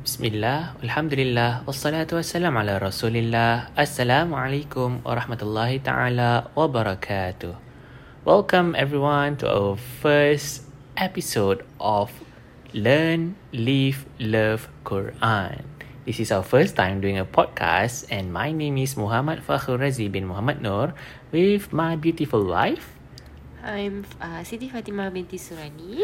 Bismillah, Alhamdulillah, wassalatu wassalam ala Rasulillah. Assalamualaikum warahmatullahi ta'ala wabarakatuh. Welcome everyone to our first episode of Learn, Live, Love Quran. This is our first time doing a podcast and my name is Muhammad Fakhr Razi bin Muhammad Nur with my beautiful wife. I'm uh, Siti Fatimah binti Surani.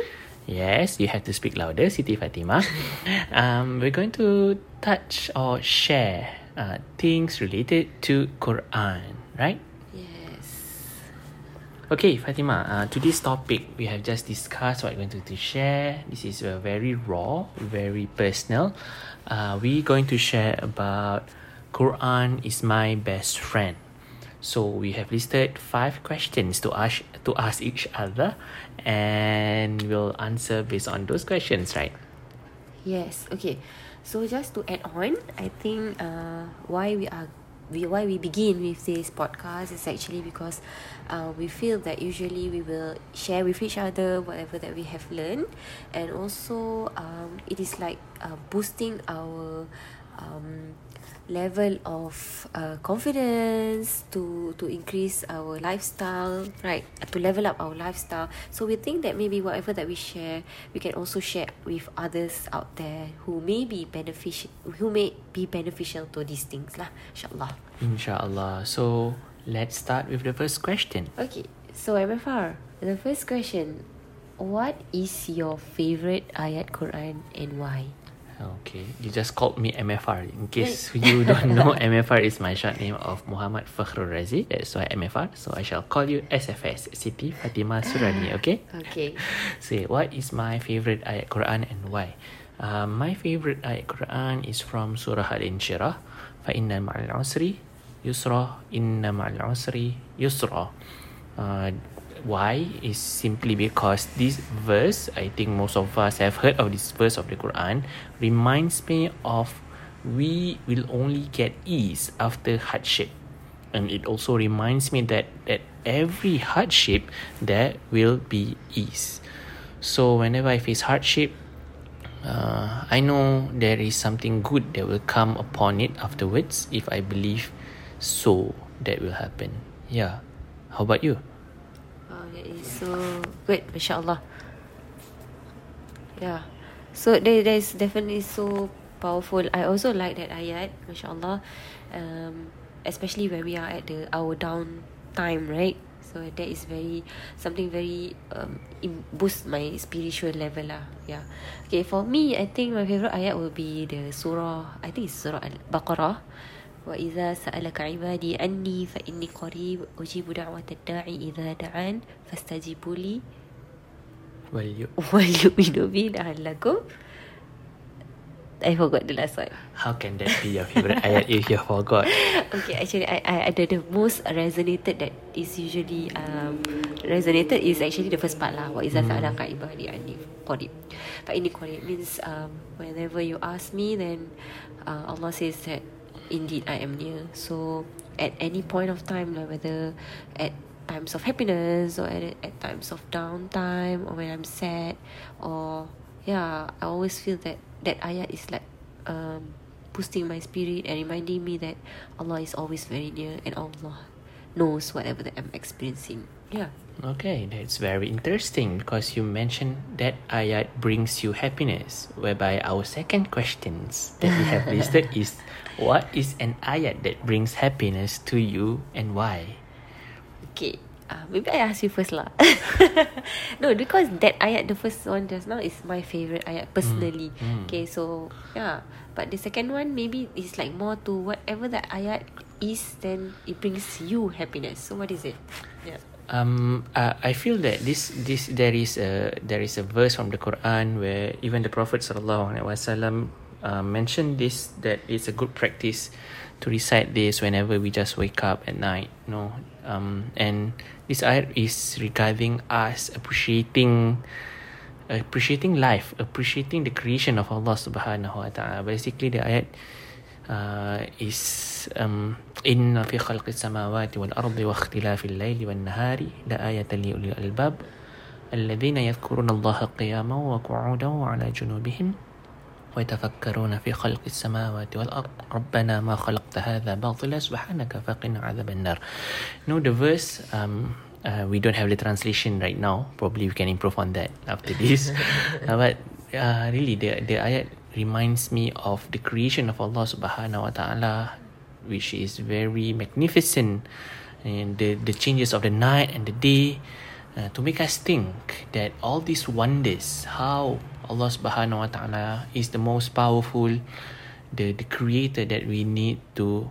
Yes, you have to speak louder, Siti Fatima. um, we're going to touch or share uh, things related to Quran, right? Yes. Okay, Fatima, uh, to this topic, we have just discussed what we're going to, to share. This is uh, very raw, very personal. Uh, we're going to share about Quran is my best friend. So we have listed five questions to ask to ask each other, and we'll answer based on those questions, right? Yes. Okay. So just to add on, I think uh, why we are we why we begin with this podcast is actually because uh, we feel that usually we will share with each other whatever that we have learned and also um, it is like uh, boosting our um, level of uh, confidence to to increase our lifestyle right to level up our lifestyle so we think that maybe whatever that we share we can also share with others out there who may be beneficial who may be beneficial to these things lah insyaallah Inshallah. So let's start with the first question. okay so MFR the first question what is your favorite ayat Quran and why Okay, you just called me MFR. In case you don't know, MFR is my short name of Muhammad Fakhrul Razi. That's why MFR. So I shall call you SFS, Siti Fatimah Surani. Okay. okay Say, what is my favorite ayat Quran and why? Uh, my favorite ayat Quran is from Surah Al-Inshirah. فَإِنَّ مَعَ الْعُسْرِ يُسْرًا إِنَّ مَعَ الْعُسْرِ يُسْرًا uh, why is simply because this verse, I think most of us have heard of this verse of the Quran, reminds me of we will only get ease after hardship. And it also reminds me that at every hardship there will be ease. So whenever I face hardship, uh, I know there is something good that will come upon it afterwards if I believe so that will happen. Yeah. How about you? Is so good, mashallah. Yeah. So there, there is definitely so powerful. I also like that ayat, mashallah. Um, especially when we are at the our down time, right? So that is very something very um boost my spiritual level lah. Yeah. Okay, for me, I think my favorite ayat will be the surah. I think it's surah Al-Baqarah. وإذا سألك عبادي أني فإني قريب أجيب دعوة الداعي إذا دعان فاستجيبوا لي Well, you. وليؤمنوا بي لعلكم I forgot the last one. How can that be your favorite ayat if you forgot? Okay, actually, I, I, the, the most resonated that is usually um resonated is actually the first part lah. وإذا سألك عبادي أني قريب. فإني قريب means um whenever you ask me, then uh, Allah says that indeed I am near. So at any point of time, like whether at times of happiness or at, at times of downtime or when I'm sad or yeah, I always feel that that ayat is like um, boosting my spirit and reminding me that Allah is always very near and Allah knows whatever that I'm experiencing. Yeah. Okay, that's very interesting because you mentioned that ayat brings you happiness. Whereby our second questions that we have listed is what is an ayat that brings happiness to you and why? Okay. Uh, maybe I ask you first lah. no, because that ayat, the first one just now is my favorite ayat personally. mm. Okay, so yeah. But the second one maybe is like more to whatever that ayat is, then it brings you happiness. So what is it? Yeah. Um, uh, I feel that this this there is a there is a verse from the Quran where even the Prophet sallallahu alaihi wasallam uh, mentioned this that it's a good practice to recite this whenever we just wake up at night. You know, um, and this ayat is regarding us appreciating appreciating life, appreciating the creation of Allah Subhanahu Wa Taala. Basically, the ayat إن في خلق السماوات والأرض واختلاف الليل والنهار لآية لأولي الألباب. الذين يذكرون الله قياما وقعودا وعلى جنوبهم ويتفكرون في خلق السماوات والأرض. ربنا ما خلقت هذا باطلا سبحانك فقنا عذاب النار. No, the verse um, uh, we don't have the translation right now. Probably we can improve on that after this. Uh, but uh, really the, the ayat reminds me of the creation of Allah subhanahu wa ta'ala which is very magnificent. And the, the changes of the night and the day uh, to make us think that all these wonders how Allah subhanahu wa ta'ala is the most powerful the, the creator that we need to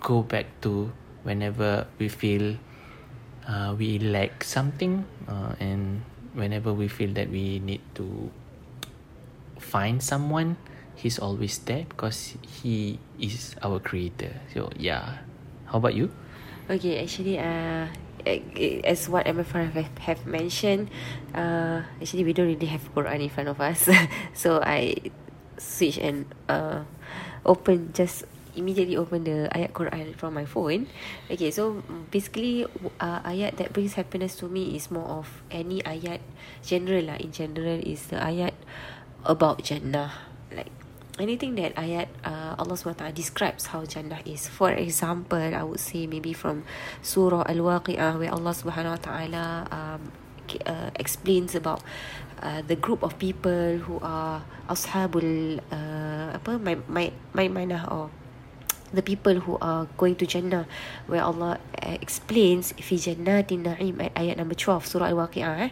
go back to whenever we feel uh, we lack something uh, and whenever we feel that we need to find someone he's always there because he is our creator so yeah how about you Okay, actually, uh, as what MFR have, have mentioned, uh, actually we don't really have Quran in front of us, so I switch and uh, open just immediately open the ayat Quran from my phone. Okay, so basically, uh, ayat that brings happiness to me is more of any ayat general lah. In general, is the ayat about Jannah, like anything that ayat uh, Allah SWT describes how Jannah is. For example, I would say maybe from Surah Al-Waqi'ah where Allah SWT um, uh, explains about uh, the group of people who are ashabul uh, apa my my my mana or the people who are going to Jannah where Allah uh, explains fi jannatin na'im ayat number 12 surah al-waqi'ah eh,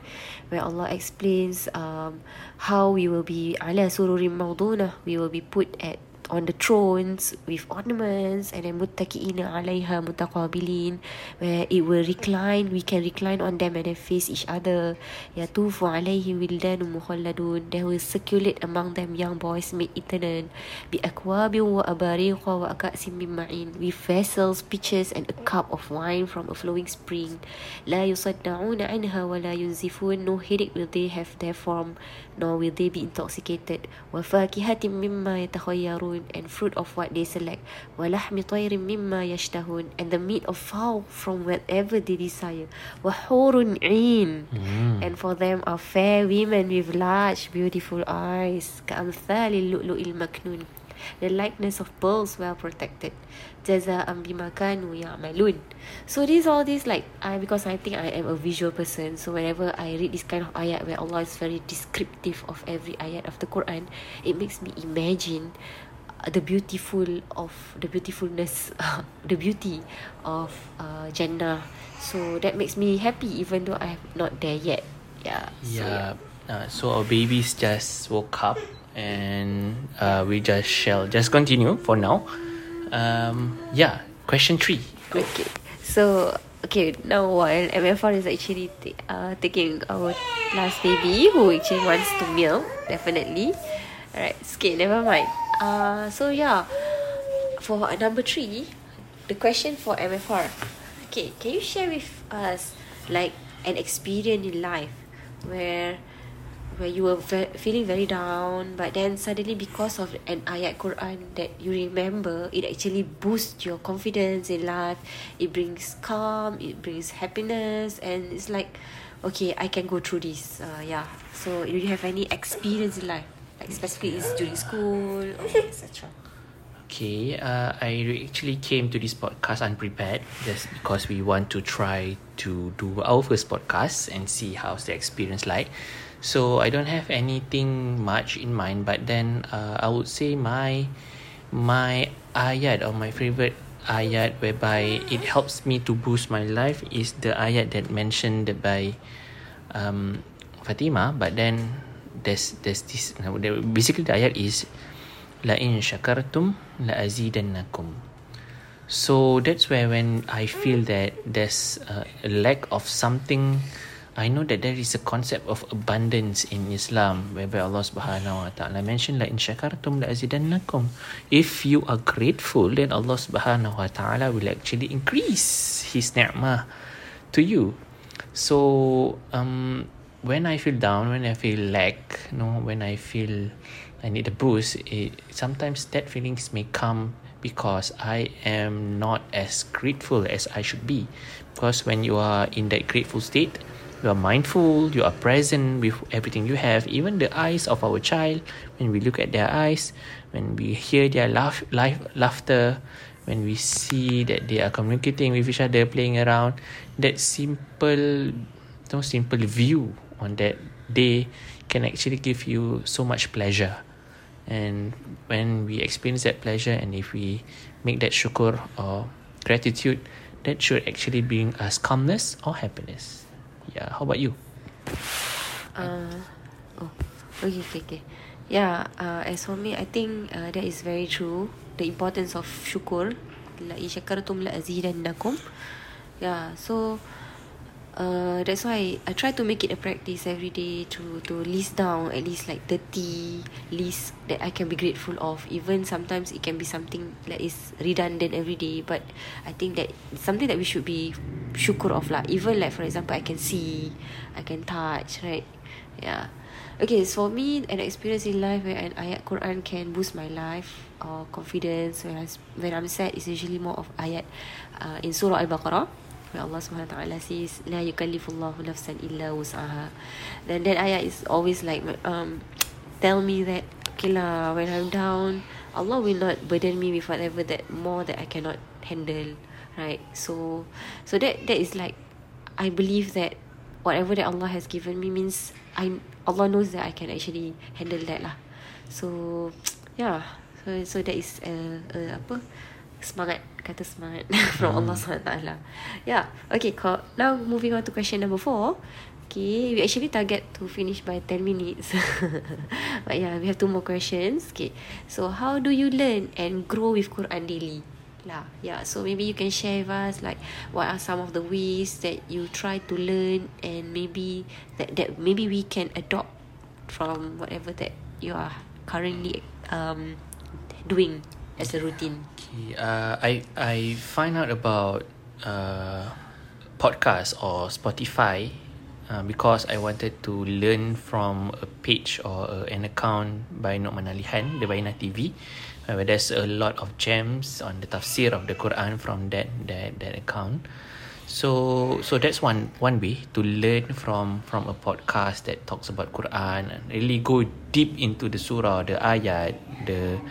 where Allah explains um, how we will be ala sururim mawdunah we will be put at on the thrones with ornaments and then muttaqiina 'alayha mutaqabilin where it will recline we can recline on them and then face each other. Yatufu 'alayhim wildan mukhalladun they will circulate among them young boys made eternal. Bi akwabin wa abariqa wa akasim min ma'in. With vessels pitchers and a cup of wine from a flowing spring. La yusaddauna 'anha wa la yunzifun. No headache will they have therefrom nor will they be intoxicated. Wa fakihatin mimma yatakhayyarun and fruit of what they select. Walahmi tayrin mimma yashtahun. And the meat of fowl from whatever they desire. Wahurun in mm. and for them are fair women with large beautiful eyes. Ka'amthali lu'lu'il maknun. The likeness of pearls well protected. Bima kanu ya'malun. So these all these like I because I think I am a visual person so whenever I read this kind of ayat where Allah is very descriptive of every ayat of the Quran it makes me imagine the beautiful of the beautifulness uh, the beauty of uh, Jannah so that makes me happy even though I'm not there yet. Yeah yeah so. Uh, so our babies just woke up and uh, we just shall just continue for now. Um, yeah question three. Okay so okay now while MFR is actually t- uh, taking our last baby who actually wants to milk definitely. Alright okay never mind uh, so yeah, for number three, the question for MFR. Okay, can you share with us like an experience in life where where you were ve- feeling very down, but then suddenly because of an ayat Quran that you remember, it actually boosts your confidence in life. It brings calm, it brings happiness, and it's like, okay, I can go through this. Uh, yeah. So, do you have any experience in life? Like specifically is during school etc. Okay, uh, I actually came to this podcast unprepared just because we want to try to do our first podcast and see how's the experience like. So I don't have anything much in mind, but then uh, I would say my my ayat or my favorite ayat whereby it helps me to boost my life is the ayat that mentioned by um, Fatima, but then there's there's this basically the ayat is la in syakartum la azidannakum so that's where when i feel that there's a, lack of something I know that there is a concept of abundance in Islam whereby Allah Subhanahu Wa Taala mentioned la in syakartum la azidannakum if you are grateful then Allah Subhanahu Wa Taala will actually increase his ni'mah to you. So um when I feel down, when I feel lack, you know, when I feel I need a boost, it, sometimes that feelings may come because I am not as grateful as I should be. Because when you are in that grateful state, you are mindful, you are present with everything you have. Even the eyes of our child, when we look at their eyes, when we hear their laugh, life, laughter, when we see that they are communicating with each other, playing around, that simple, no simple view on that day can actually give you so much pleasure. And when we experience that pleasure, and if we make that syukur or gratitude, that should actually bring us calmness or happiness. Yeah, how about you? Uh, oh, okay, okay, okay. Yeah, uh, as for me, I think uh, that is very true. The importance of azidannakum. Yeah, so uh, that's why I try to make it a practice every day to to list down at least like 30 list that I can be grateful of. Even sometimes it can be something that is redundant every day, but I think that something that we should be syukur of lah. Even like for example, I can see, I can touch, right? Yeah. Okay, so for me, an experience in life where an ayat Quran can boost my life or confidence when I when I'm sad is usually more of ayat uh, in Surah Al-Baqarah where Allah Taala says la yukallifullahu nafsan illa wus'aha. Then that ayat is always like um tell me that okay lah when I'm down Allah will not burden me with whatever that more that I cannot handle right? So so that that is like I believe that whatever that Allah has given me means I Allah knows that I can actually handle that lah. So yeah. So so that is uh, uh, apa semangat. Kata semangat. From Allah SWT yeah okay co- now moving on to question number four. Okay we actually target to finish by 10 minutes. But yeah we have two more questions. Okay so how do you learn and grow with Quran daily? Lah yeah so maybe you can share with us like what are some of the ways that you try to learn and maybe that that maybe we can adopt from whatever that you are currently um doing as a routine Okay, uh, I I find out about uh, podcast or Spotify uh, because I wanted to learn from a page or an account by Nouman Ali Khan, the Bayyinah TV, uh, where there's a lot of gems on the tafsir of the Quran from that that that account. So so that's one one way to learn from from a podcast that talks about Quran and really go deep into the surah, the ayat, the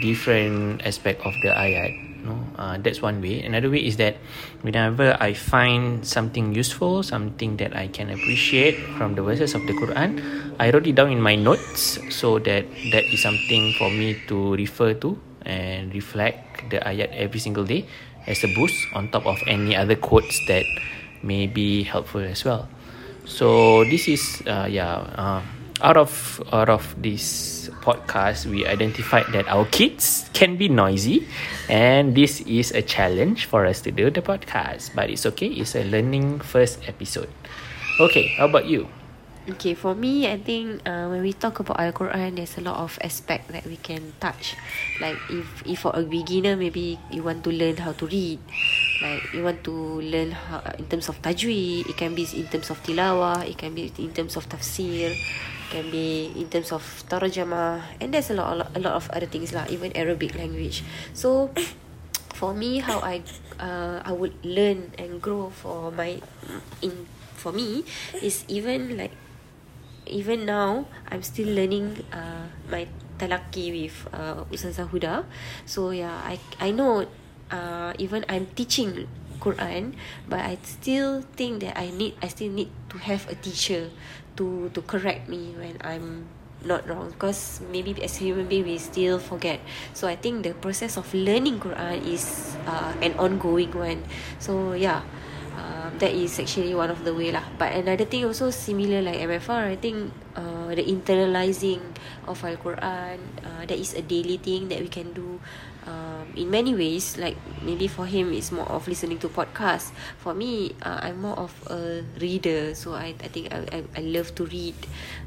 different aspect of the ayat no? Uh, that's one way. Another way is that whenever i find something useful something that i can appreciate from the verses of the quran i wrote it down in my notes so that that is something for me to refer to and reflect the ayat every single day as a boost on top of any other quotes that may be helpful as well. So this is uh, yeah uh, out of out of this podcast we identified that our kids can be noisy and this is a challenge for us to do the podcast but it's okay it's a learning first episode. Okay how about you? Okay, for me, I think uh, when we talk about Al Quran, there's a lot of aspect that we can touch. Like if if for a beginner, maybe you want to learn how to read, like you want to learn how, in terms of tajweed, it can be in terms of tilawah, it can be in terms of tafsir, can be in terms of tarjamah, and there's a lot, a lot, a lot of other things lah, even Arabic language. So, for me, how I uh, I would learn and grow for my in for me is even like even now I'm still learning uh, my talaki with uh, Ustazah Huda so yeah I I know uh, even I'm teaching Quran but I still think that I need I still need to have a teacher to to correct me when I'm not wrong because maybe as human being we still forget. So I think the process of learning Quran is uh, an ongoing one. So yeah uh, that is actually one of the way lah. But another thing also similar like MFR I think uh, the internalizing of Al-Quran uh, that is a daily thing that we can do um, in many ways like maybe for him it's more of listening to podcasts for me uh, I'm more of a reader so I, I think I, I, I love to read.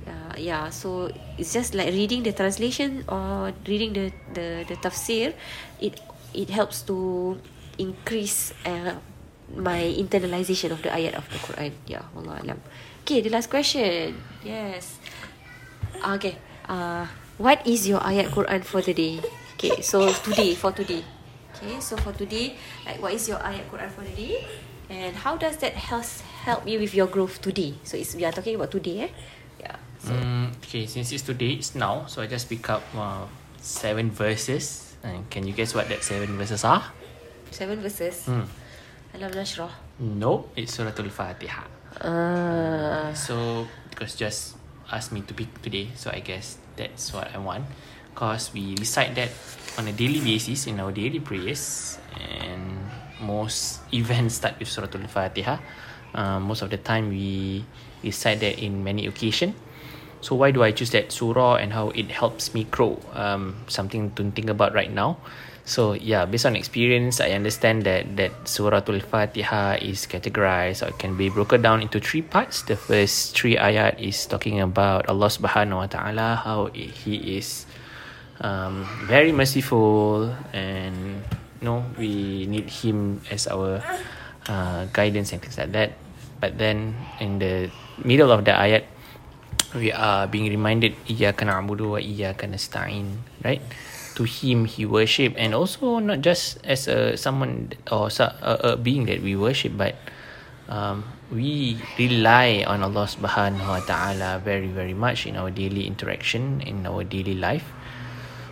Uh, yeah so it's just like reading the translation or reading the, the, the tafsir it it helps to increase uh, my internalization of the ayat of the Quran. Yeah Allah alam. Okay the last question. Yes. Okay. Uh, what is your ayat Quran for the day Okay, so today for today. Okay, so for today, like what is your ayat Quran for today? And how does that help help you with your growth today? So it's we are talking about today, eh? Yeah. So Mm, okay, since it's today, it's now. So I just pick up uh, seven verses. And can you guess what that seven verses are? seven verses. Hmm. Alam nashrah. Nope, it's Suratul Fatiha. Ah. So because just asked me to pick today, so I guess that's what I want. Cause we recite that on a daily basis in our daily prayers, and most events start with Suratul Fatiha. Uh, most of the time we recite that in many occasion. So why do I choose that surah and how it helps me grow? Um, something to think about right now. So yeah, based on experience, I understand that that Suratul Fatiha is categorized or can be broken down into three parts. The first three ayat is talking about Allah Subhanahu Wa Taala, how He is um, very merciful, and you know we need Him as our uh, guidance and things like that. But then in the middle of the ayat, we are being reminded iyyaka na'budu wa iyyaka nasta'in right? To him he worship. And also not just as a someone or a, a being that we worship but um, we rely on Allah subhanahu wa ta'ala very very much in our daily interaction in our daily life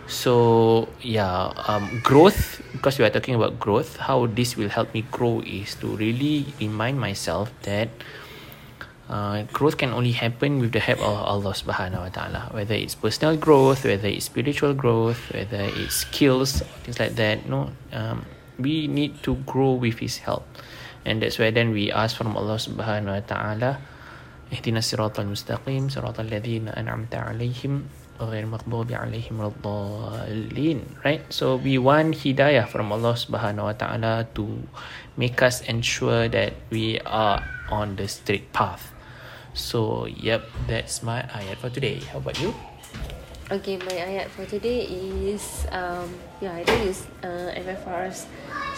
so yeah um, growth because we are talking about growth how this will help me grow is to really remind myself that uh, growth can only happen with the help of Allah Subhanahu Wa Taala. Whether it's personal growth, whether it's spiritual growth, whether it's skills, things like that. No, um, we need to grow with His help, and that's where then we ask from Allah Subhanahu Wa Taala. اهدنا الصراط المستقيم صراط الذين أنعمت عليهم غير مقبوب عليهم الضالين. Right? So we want hidayah from Allah subhanahu wa ta'ala to make us ensure that we are on the straight path. So yep that's my ayat for today. How about you? Okay, my ayat for today is um yeah I think is uh MFR's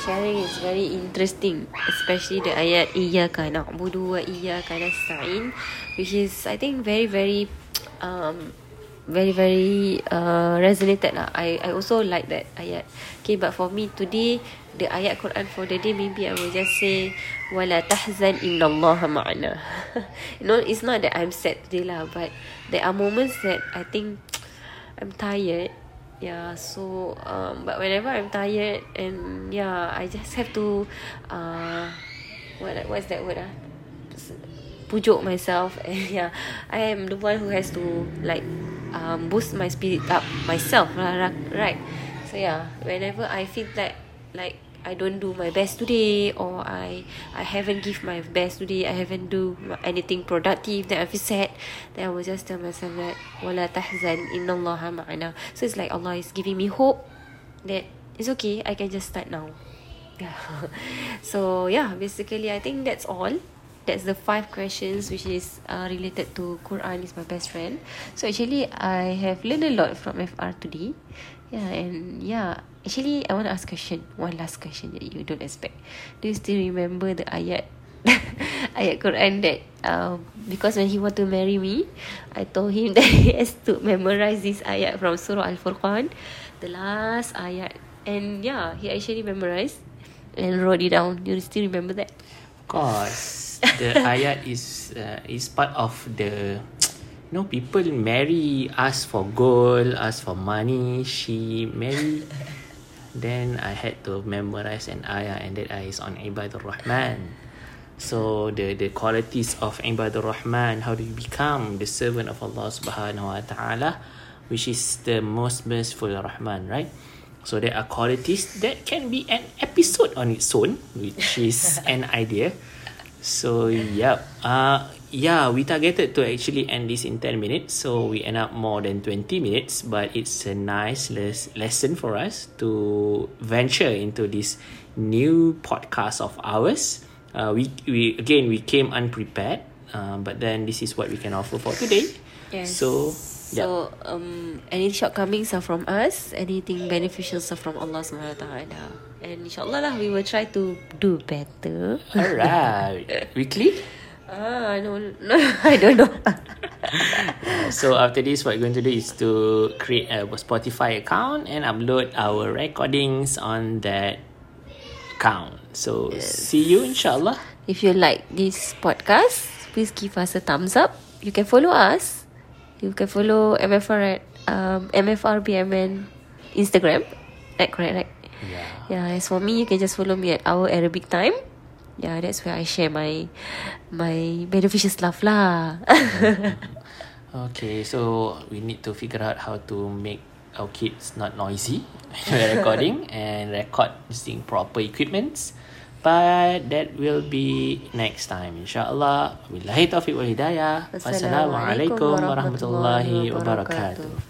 sharing is very interesting, especially the ayat iya kana budu wa iya kana sain, which is I think very very um very very uh resonated lah. I I also like that ayat. Okay, but for me today the ayat Quran for the day maybe I will just say wala tahzan innallaha ma'ana. you know, it's not that I'm sad today lah, but there are moments that I think I'm tired. Yeah, so um, but whenever I'm tired and yeah, I just have to uh, what what's that word ah? Pujuk myself and yeah, I am the one who has to like um, boost my spirit up myself, right? So yeah, whenever I feel that like I don't do my best today or I I haven't give my best today, I haven't do anything productive, then I feel sad, then I will just tell myself that wala tahzan innallaha ma'ana. So it's like Allah is giving me hope that it's okay, I can just start now. Yeah. so yeah, basically I think that's all. That's the five questions which is uh, related to Quran is my best friend. So actually I have learned a lot from FR today. Yeah, and yeah, actually I want to ask question. One last question that you don't expect. Do you still remember the ayat ayat Quran that um, because when he want to marry me, I told him that he has to memorize this ayat from Surah Al Furqan, the last ayat. And yeah, he actually memorized and wrote it down. Do you still remember that? Of course, the ayat is uh, is part of the. You know, people marry ask for gold, ask for money. She marry. then I had to memorize an ayat, and that ayat is on Ibadur Rahman. So the the qualities of Ibadur Rahman, how do you become the servant of Allah Subhanahu Wa Taala, which is the most merciful Rahman, right? So there are qualities that can be an episode on its own, which is an idea. So yeah, uh, yeah, we targeted to actually end this in 10 minutes. So we end up more than 20 minutes, but it's a nice les- lesson for us to venture into this new podcast of ours. Uh, we, we again, we came unprepared, uh, but then this is what we can offer for today. Yes. So, yeah. So um, any shortcomings are from us. Anything beneficial are from Allah Subhanahu Wa Taala. And inshallah lah, we will try to do better. Alright. Weekly? don't know. I don't know. so after this, what we're going to do is to create a Spotify account and upload our recordings on that account. So see you inshallah. If you like this podcast, please give us a thumbs up. You can follow us. You can follow MFR at um, MFRBMN Instagram. Right, correct, right? Yeah. Yeah, as for me, you can just follow me at our Arabic time. Yeah, that's where I share my my beneficial stuff lah. Okay, so we need to figure out how to make our kids not noisy when recording and record using proper equipments. But that will be next time, insyaAllah. Wabillahi taufiq wal hidayah. Wassalamualaikum warahmatullahi wabarakatuh.